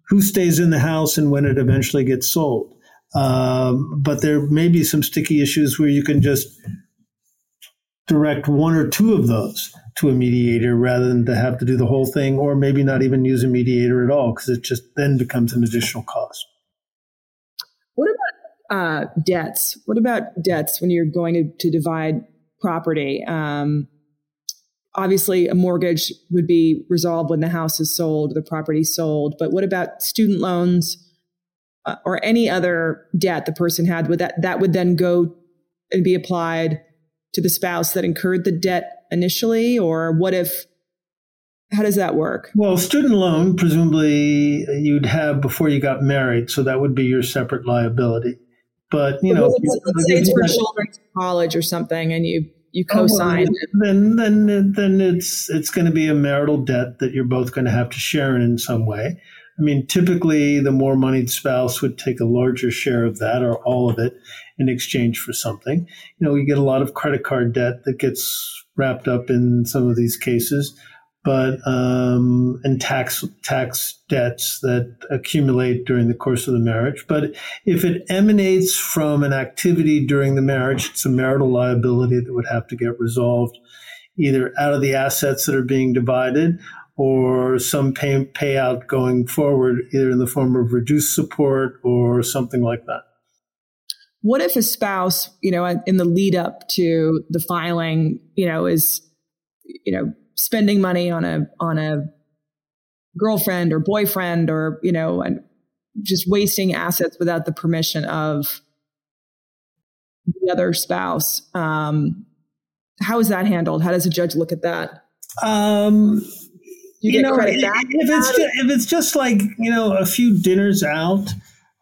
who stays in the house and when it eventually gets sold. Um, but there may be some sticky issues where you can just direct one or two of those to a mediator rather than to have to do the whole thing or maybe not even use a mediator at all because it just then becomes an additional cost. What about uh, debts? What about debts when you're going to, to divide property? Um, obviously, a mortgage would be resolved when the house is sold, the property sold. But what about student loans uh, or any other debt the person had? Would that that would then go and be applied to the spouse that incurred the debt initially? Or what if, how does that work? Well, student loan, presumably you'd have before you got married. So that would be your separate liability. But, you know, let's, let's say it's for children to college or something and you, you oh, co-sign. Oh, then, then, then it's, it's going to be a marital debt that you're both going to have to share in, in some way. I mean, typically the more moneyed spouse would take a larger share of that or all of it in exchange for something. You know, you get a lot of credit card debt that gets wrapped up in some of these cases, but um, and tax tax debts that accumulate during the course of the marriage. But if it emanates from an activity during the marriage, it's a marital liability that would have to get resolved either out of the assets that are being divided or some pay, payout going forward, either in the form of reduced support or something like that. What if a spouse, you know, in the lead up to the filing, you know, is, you know, spending money on a on a girlfriend or boyfriend or you know, and just wasting assets without the permission of the other spouse. Um, how is that handled? How does a judge look at that? Um, you, you know, if, if it's just, if it's just like you know a few dinners out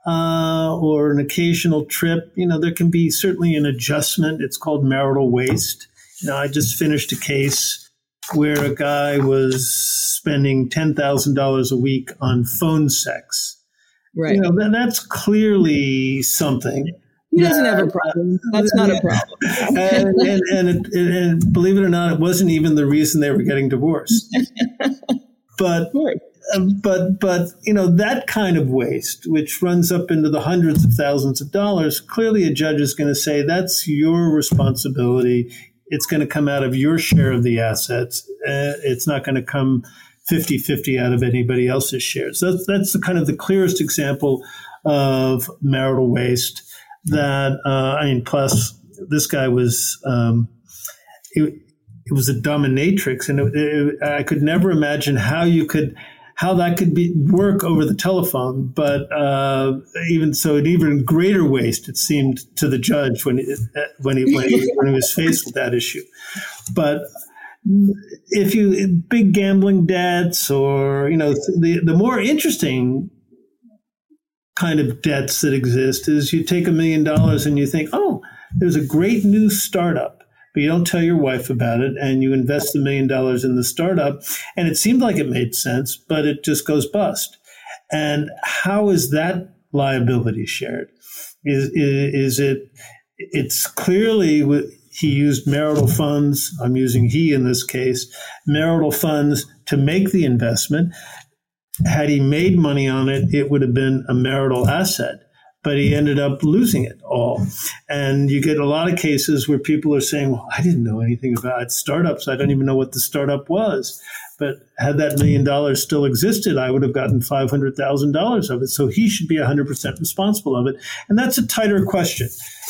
uh, or an occasional trip, you know, there can be certainly an adjustment. It's called marital waste. You know, I just finished a case where a guy was spending ten thousand dollars a week on phone sex. Right. You know, that, that's clearly something. He doesn't have a problem. That's not a problem. and, and, and, it, and, believe it or not, it wasn't even the reason they were getting divorced. but but but you know that kind of waste, which runs up into the hundreds of thousands of dollars, clearly a judge is going to say that's your responsibility. It's going to come out of your share of the assets. Uh, it's not going to come 50-50 out of anybody else's shares. That's, that's the kind of the clearest example of marital waste that uh, I mean, plus this guy was um, it was a dominatrix, and it, it, I could never imagine how you could how that could be work over the telephone. But uh, even so, an even greater waste it seemed to the judge when he, when he when he, when he was faced with that issue. But if you big gambling debts or you know the the more interesting kind of debts that exist is you take a million dollars and you think, oh, there's a great new startup, but you don't tell your wife about it and you invest the million dollars in the startup. And it seemed like it made sense, but it just goes bust. And how is that liability shared? Is, is, is it, it's clearly he used marital funds. I'm using he in this case, marital funds to make the investment had he made money on it, it would have been a marital asset. But he ended up losing it all. And you get a lot of cases where people are saying, Well, I didn't know anything about startups. I don't even know what the startup was. But had that million dollars still existed, I would have gotten $500,000 of it. So he should be 100% responsible of it. And that's a tighter question.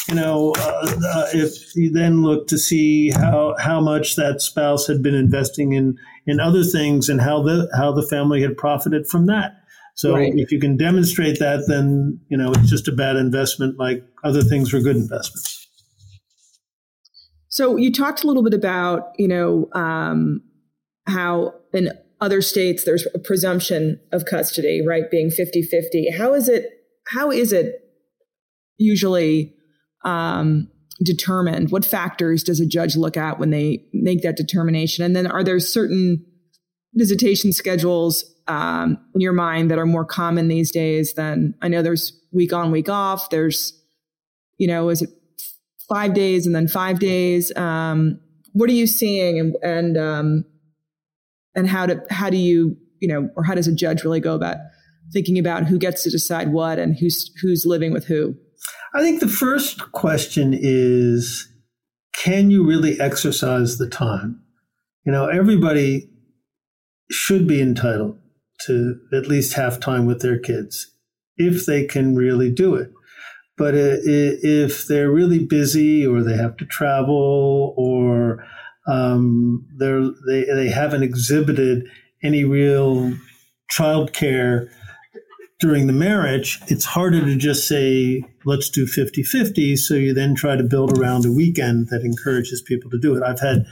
You know, uh, uh, if you then look to see how, how much that spouse had been investing in, in other things and how the, how the family had profited from that. So right. if you can demonstrate that, then, you know, it's just a bad investment like other things were good investments. So you talked a little bit about, you know, um, how in other states there's a presumption of custody, right? Being 50 50. How is it, how is it usually um, determined? What factors does a judge look at when they make that determination? And then are there certain visitation schedules um, in your mind that are more common these days than I know there's week on, week off. There's, you know, is it five days and then five days? Um, what are you seeing and, and um, and how do how do you you know or how does a judge really go about thinking about who gets to decide what and who's who's living with who i think the first question is can you really exercise the time you know everybody should be entitled to at least half time with their kids if they can really do it but if they're really busy or they have to travel or um, they they haven't exhibited any real child care during the marriage, it's harder to just say, let's do 50 50. So you then try to build around a weekend that encourages people to do it. I've had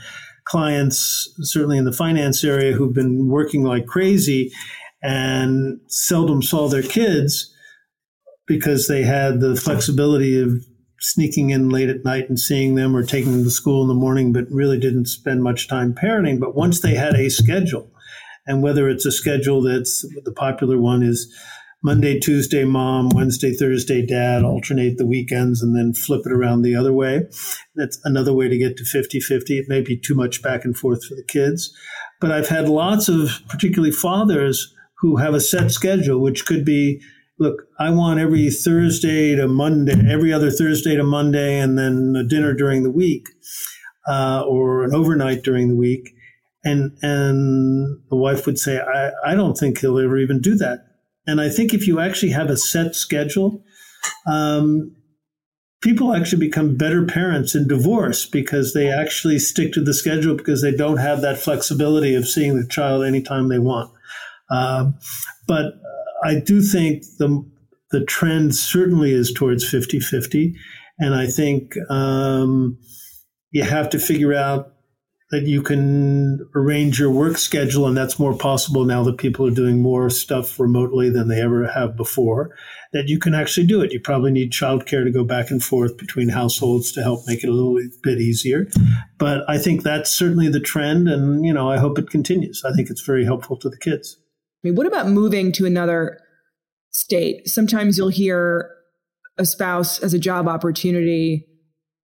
clients, certainly in the finance area, who've been working like crazy and seldom saw their kids because they had the flexibility of sneaking in late at night and seeing them or taking them to school in the morning, but really didn't spend much time parenting. But once they had a schedule, and whether it's a schedule that's the popular one is Monday, Tuesday, mom, Wednesday, Thursday, dad, alternate the weekends and then flip it around the other way. That's another way to get to 50 50. It may be too much back and forth for the kids. But I've had lots of, particularly fathers, who have a set schedule, which could be look, I want every Thursday to Monday, every other Thursday to Monday, and then a dinner during the week uh, or an overnight during the week. And, and the wife would say, I, I don't think he'll ever even do that. And I think if you actually have a set schedule, um, people actually become better parents in divorce because they actually stick to the schedule because they don't have that flexibility of seeing the child anytime they want. Um, but I do think the the trend certainly is towards 50-50. And I think um, you have to figure out that you can arrange your work schedule, and that's more possible now that people are doing more stuff remotely than they ever have before. That you can actually do it. You probably need childcare to go back and forth between households to help make it a little bit easier. But I think that's certainly the trend, and you know, I hope it continues. I think it's very helpful to the kids. I mean, what about moving to another state? Sometimes you'll hear a spouse as a job opportunity,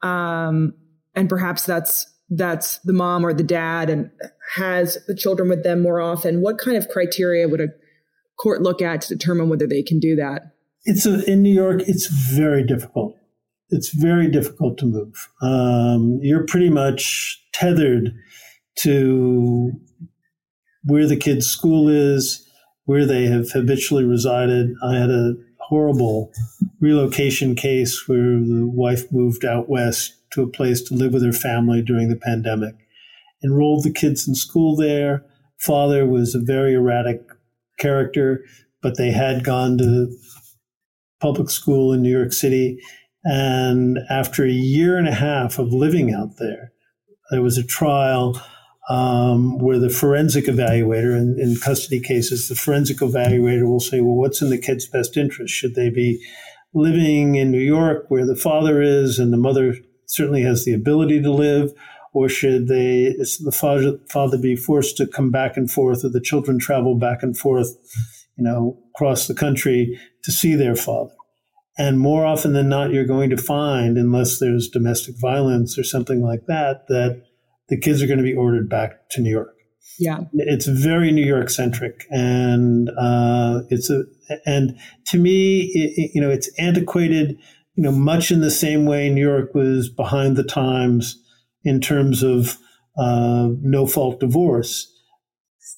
um, and perhaps that's that's the mom or the dad and has the children with them more often, what kind of criteria would a court look at to determine whether they can do that? It's a, in New York. It's very difficult. It's very difficult to move. Um, you're pretty much tethered to where the kid's school is, where they have habitually resided. I had a horrible relocation case where the wife moved out west to a place to live with her family during the pandemic. Enrolled the kids in school there. Father was a very erratic character, but they had gone to public school in New York City. And after a year and a half of living out there, there was a trial um, where the forensic evaluator, in, in custody cases, the forensic evaluator will say, well, what's in the kid's best interest? Should they be living in New York where the father is and the mother certainly has the ability to live, or should they the father, father be forced to come back and forth, or the children travel back and forth, you know, across the country to see their father? And more often than not, you're going to find, unless there's domestic violence or something like that, that the kids are going to be ordered back to New York. Yeah, it's very New York centric, and uh, it's a and to me, it, you know, it's antiquated you know, much in the same way New York was behind the times in terms of uh, no fault divorce.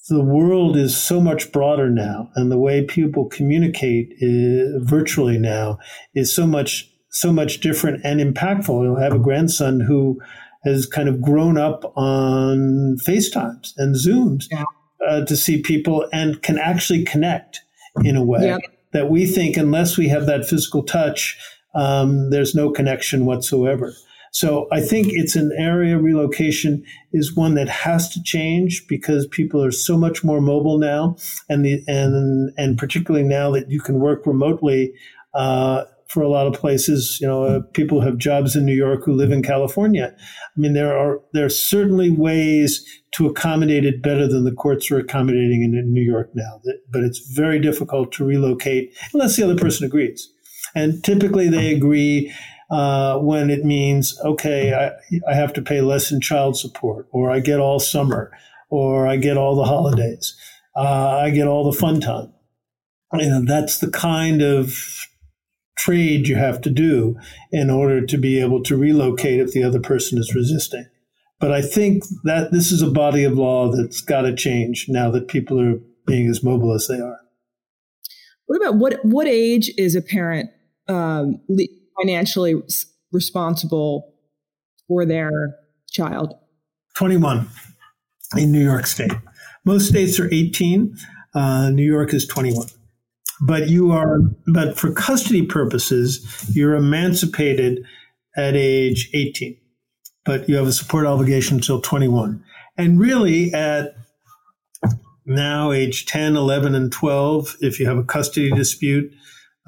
The world is so much broader now, and the way people communicate is, uh, virtually now is so much so much different and impactful. I have a grandson who has kind of grown up on FaceTimes and Zooms yeah. uh, to see people and can actually connect in a way yep. that we think, unless we have that physical touch, um, there's no connection whatsoever. So I think it's an area relocation is one that has to change because people are so much more mobile now, and the and and particularly now that you can work remotely. Uh, for a lot of places, you know, uh, people have jobs in New York who live in California. I mean, there are there are certainly ways to accommodate it better than the courts are accommodating in, in New York now. But it's very difficult to relocate unless the other person agrees. And typically they agree uh, when it means, okay, I, I have to pay less in child support, or I get all summer, or I get all the holidays, uh, I get all the fun time. And that's the kind of trade you have to do in order to be able to relocate if the other person is resisting. But I think that this is a body of law that's got to change now that people are being as mobile as they are. What about what what age is a parent um, financially responsible for their child? 21 in New York State. Most states are 18. Uh, New York is 21. But you are, but for custody purposes, you're emancipated at age 18. But you have a support obligation until 21. And really, at now age 10, 11, and 12, if you have a custody dispute,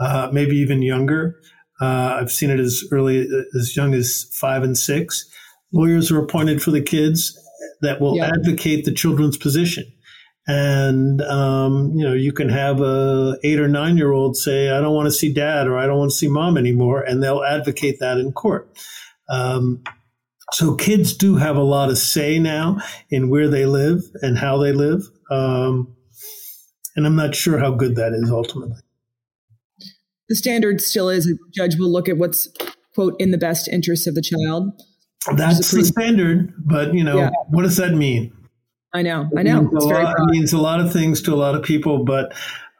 uh, maybe even younger. Uh, I've seen it as early as young as five and six. Lawyers are appointed for the kids that will yeah. advocate the children's position. And um, you know, you can have a eight or nine year old say, "I don't want to see dad" or "I don't want to see mom anymore," and they'll advocate that in court. Um, so kids do have a lot of say now in where they live and how they live. Um, and I'm not sure how good that is ultimately. The standard still is a judge will look at what's quote in the best interest of the child. That's the standard, but you know, yeah. what does that mean? I know, I know. It means, lot, it means, a lot of things to a lot of people, but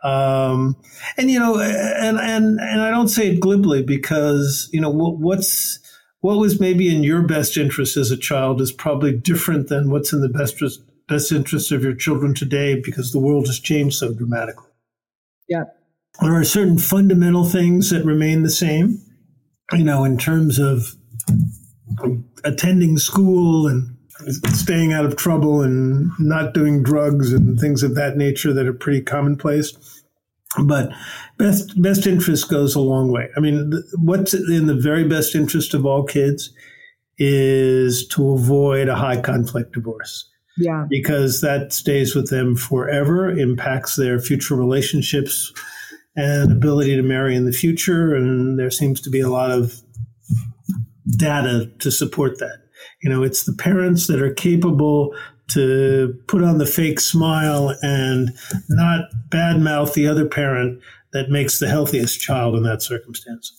um, and you know, and and and I don't say it glibly because you know what's what was maybe in your best interest as a child is probably different than what's in the best best interest of your children today because the world has changed so dramatically. Yeah. There are certain fundamental things that remain the same, you know, in terms of attending school and staying out of trouble and not doing drugs and things of that nature that are pretty commonplace. But best best interest goes a long way. I mean, what's in the very best interest of all kids is to avoid a high conflict divorce. Yeah. Because that stays with them forever, impacts their future relationships and ability to marry in the future. And there seems to be a lot of data to support that. You know, it's the parents that are capable to put on the fake smile and not badmouth the other parent that makes the healthiest child in that circumstance.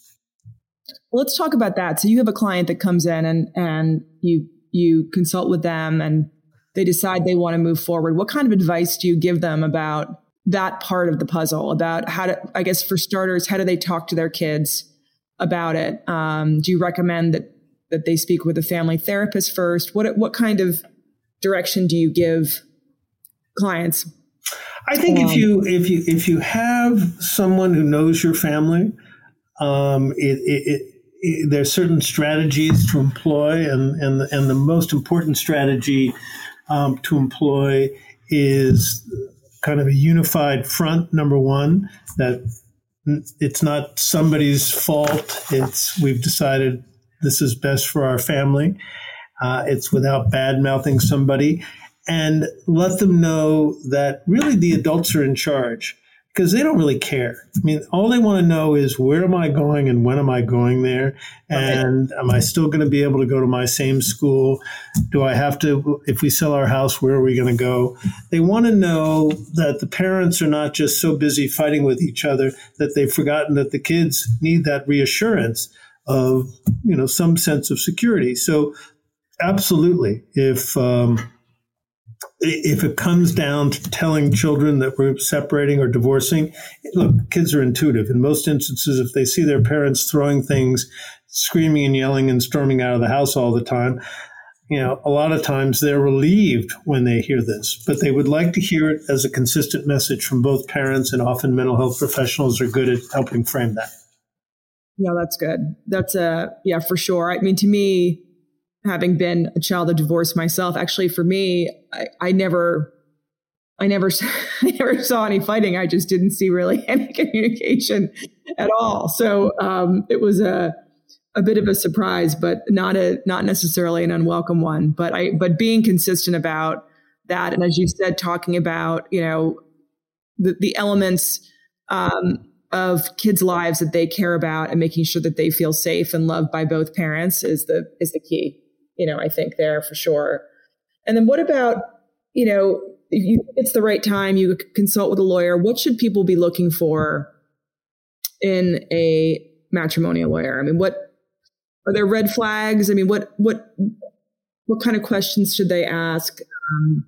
Let's talk about that. So you have a client that comes in and and you you consult with them and they decide they want to move forward. What kind of advice do you give them about that part of the puzzle? About how to, I guess, for starters, how do they talk to their kids about it? Um, do you recommend that that they speak with a family therapist first? What what kind of direction do you give clients? I think um, if you if you if you have someone who knows your family, um, it, it, it, there's certain strategies to employ, and and and the most important strategy um, to employ is kind of a unified front. Number one, that it's not somebody's fault. It's we've decided this is best for our family. Uh, it's without bad mouthing somebody and let them know that really the adults are in charge because they don't really care. I mean, all they want to know is where am I going and when am I going there? And am I still going to be able to go to my same school? Do I have to, if we sell our house, where are we going to go? They want to know that the parents are not just so busy fighting with each other that they've forgotten that the kids need that reassurance of, you know, some sense of security. So absolutely, if, um, if it comes down to telling children that we're separating or divorcing, look, kids are intuitive. In most instances, if they see their parents throwing things, screaming and yelling and storming out of the house all the time, you know, a lot of times they're relieved when they hear this, but they would like to hear it as a consistent message from both parents, and often mental health professionals are good at helping frame that. Yeah, that's good. That's a, yeah, for sure. I mean, to me, having been a child of divorce myself, actually for me, I, I never, I never, I never saw any fighting. I just didn't see really any communication at all. So um, it was a, a bit of a surprise, but not a, not necessarily an unwelcome one. But I, but being consistent about that, and as you said, talking about you know the the elements. Um, of kids' lives that they care about and making sure that they feel safe and loved by both parents is the is the key you know, I think there for sure. And then what about, you know, you, it's the right time, you consult with a lawyer. What should people be looking for in a matrimonial lawyer? I mean, what are there red flags? I mean, what, what, what kind of questions should they ask? Um,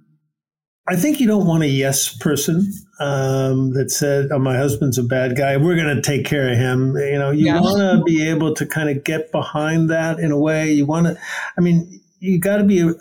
I think you don't want a yes person um, that said, "Oh, my husband's a bad guy. We're going to take care of him." You know, you yeah. want to be able to kind of get behind that in a way. You want to, I mean, you got to be a,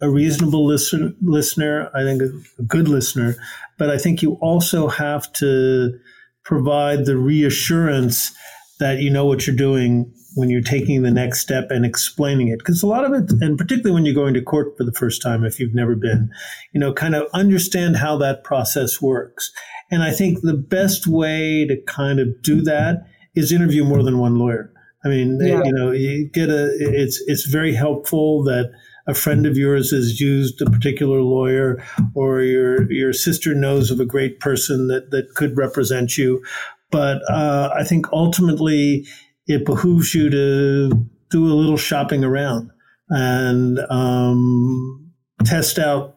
a, reasonable listen, listener. I think a, a good listener, but I think you also have to provide the reassurance that you know what you're doing when you're taking the next step and explaining it. Because a lot of it, and particularly when you're going to court for the first time, if you've never been, you know, kind of understand how that process works. And I think the best way to kind of do that is interview more than one lawyer. I mean, yeah. you know, you get a, it's, it's very helpful that a friend of yours has used a particular lawyer, or your your sister knows of a great person that that could represent you. But uh, I think ultimately it behooves you to do a little shopping around and um, test out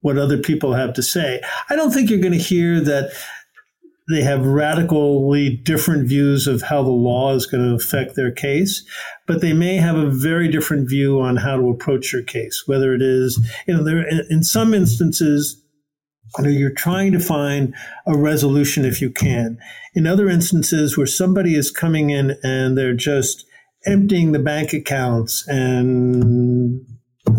what other people have to say. I don't think you're going to hear that they have radically different views of how the law is going to affect their case, but they may have a very different view on how to approach your case. Whether it is, you know, there in some instances, you're trying to find a resolution if you can. In other instances where somebody is coming in and they're just emptying the bank accounts and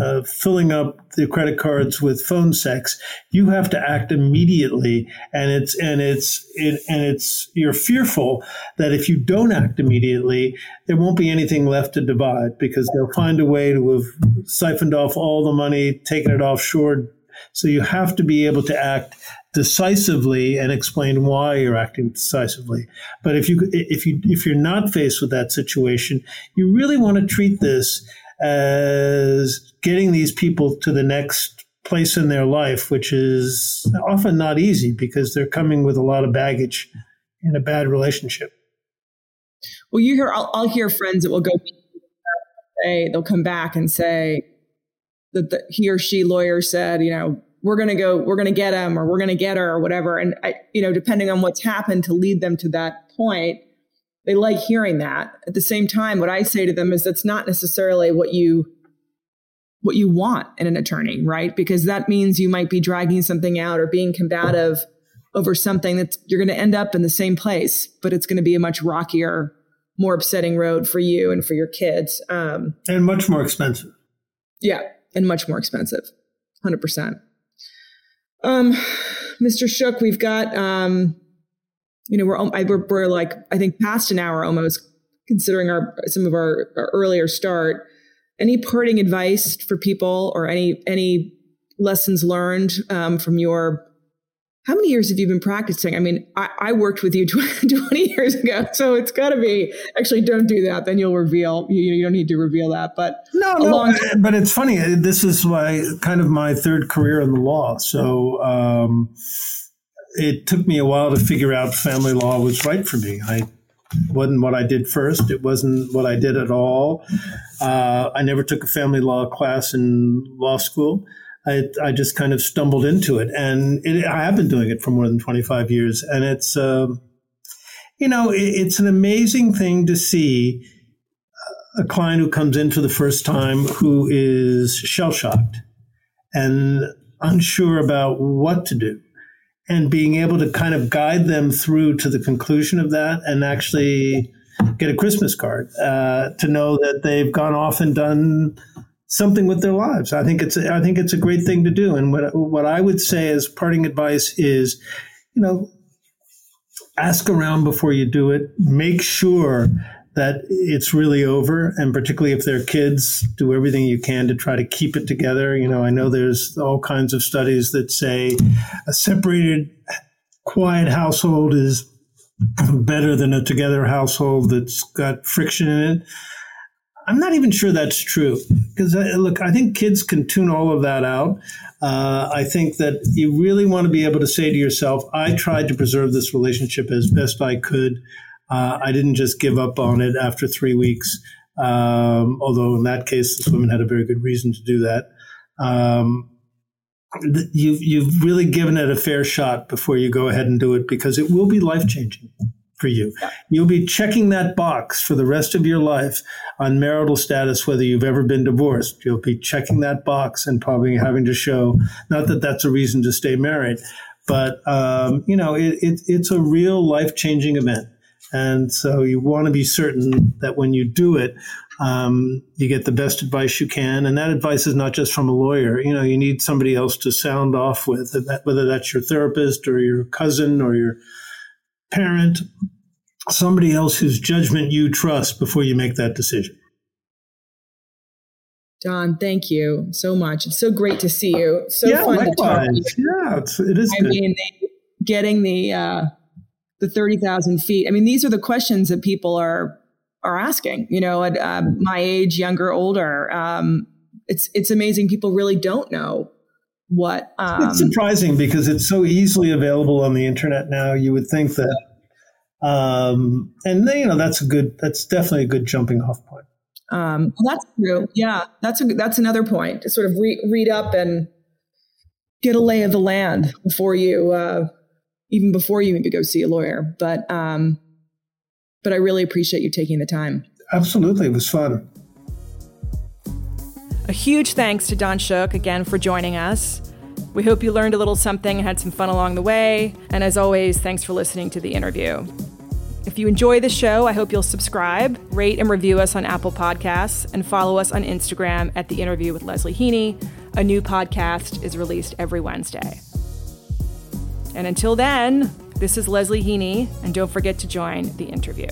uh, filling up the credit cards with phone sex, you have to act immediately, and it's and it's it, and it's you're fearful that if you don't act immediately, there won't be anything left to divide because they'll find a way to have siphoned off all the money, taken it offshore. So you have to be able to act decisively and explain why you're acting decisively. But if you if you if you're not faced with that situation, you really want to treat this as getting these people to the next place in their life, which is often not easy because they're coming with a lot of baggage in a bad relationship. Well, you hear, I'll, I'll hear friends that will go, say, they'll come back and say that the, he or she lawyer said, you know, we're going to go, we're going to get him or we're going to get her or whatever. And, I, you know, depending on what's happened to lead them to that point, they like hearing that. At the same time, what I say to them is that's not necessarily what you what you want in an attorney, right? Because that means you might be dragging something out or being combative over something that you're going to end up in the same place, but it's going to be a much rockier, more upsetting road for you and for your kids. Um, and much more expensive. Yeah, and much more expensive. 100%. Um, Mr. Schuck, we've got um, you know, we're, we're, we're like, I think past an hour almost considering our, some of our, our earlier start. Any parting advice for people or any, any lessons learned um, from your how many years have you been practicing? I mean, I, I worked with you 20 years ago, so it's got to be. Actually, don't do that. Then you'll reveal. You, you don't need to reveal that. But no, no. But it's funny. This is my kind of my third career in the law. So um, it took me a while to figure out family law was right for me. I wasn't what I did first. It wasn't what I did at all. Uh, I never took a family law class in law school. I, I just kind of stumbled into it, and it, I have been doing it for more than 25 years. And it's, uh, you know, it, it's an amazing thing to see a client who comes in for the first time who is shell shocked and unsure about what to do and being able to kind of guide them through to the conclusion of that and actually get a Christmas card uh, to know that they've gone off and done something with their lives. I think it's I think it's a great thing to do. And what what I would say as parting advice is, you know, ask around before you do it. Make sure that it's really over. And particularly if they're kids, do everything you can to try to keep it together. You know, I know there's all kinds of studies that say a separated, quiet household is better than a together household that's got friction in it. I'm not even sure that's true because uh, look, I think kids can tune all of that out. Uh, I think that you really want to be able to say to yourself, I tried to preserve this relationship as best I could. Uh, I didn't just give up on it after three weeks, um, although in that case, this woman had a very good reason to do that. Um, you've, you've really given it a fair shot before you go ahead and do it because it will be life changing for you. You'll be checking that box for the rest of your life on marital status, whether you've ever been divorced. You'll be checking that box and probably having to show, not that that's a reason to stay married, but, um, you know, it, it, it's a real life changing event. And so you want to be certain that when you do it, um, you get the best advice you can. And that advice is not just from a lawyer. You know, you need somebody else to sound off with, whether that's your therapist or your cousin or your parent, somebody else whose judgment you trust before you make that decision. Don, thank you so much. It's so great to see you. So yeah, fun likewise. to talk to you. Yeah, it's, it is. I good. mean, getting the uh, the 30,000 feet? I mean, these are the questions that people are, are asking, you know, at um, my age, younger, older. Um, it's it's amazing people really don't know what. Um, it's surprising because it's so easily available on the internet now. You would think that, um, and you know that's a good. That's definitely a good jumping off point. Um, well, that's true. Yeah, that's a, that's another point to sort of re- read up and get a lay of the land before you, uh, even before you maybe go see a lawyer. But um, but I really appreciate you taking the time. Absolutely, it was fun. A huge thanks to Don Schuck again for joining us. We hope you learned a little something and had some fun along the way. And as always, thanks for listening to the interview. If you enjoy the show, I hope you'll subscribe, rate and review us on Apple Podcasts, and follow us on Instagram at The Interview with Leslie Heaney. A new podcast is released every Wednesday. And until then, this is Leslie Heaney, and don't forget to join the interview.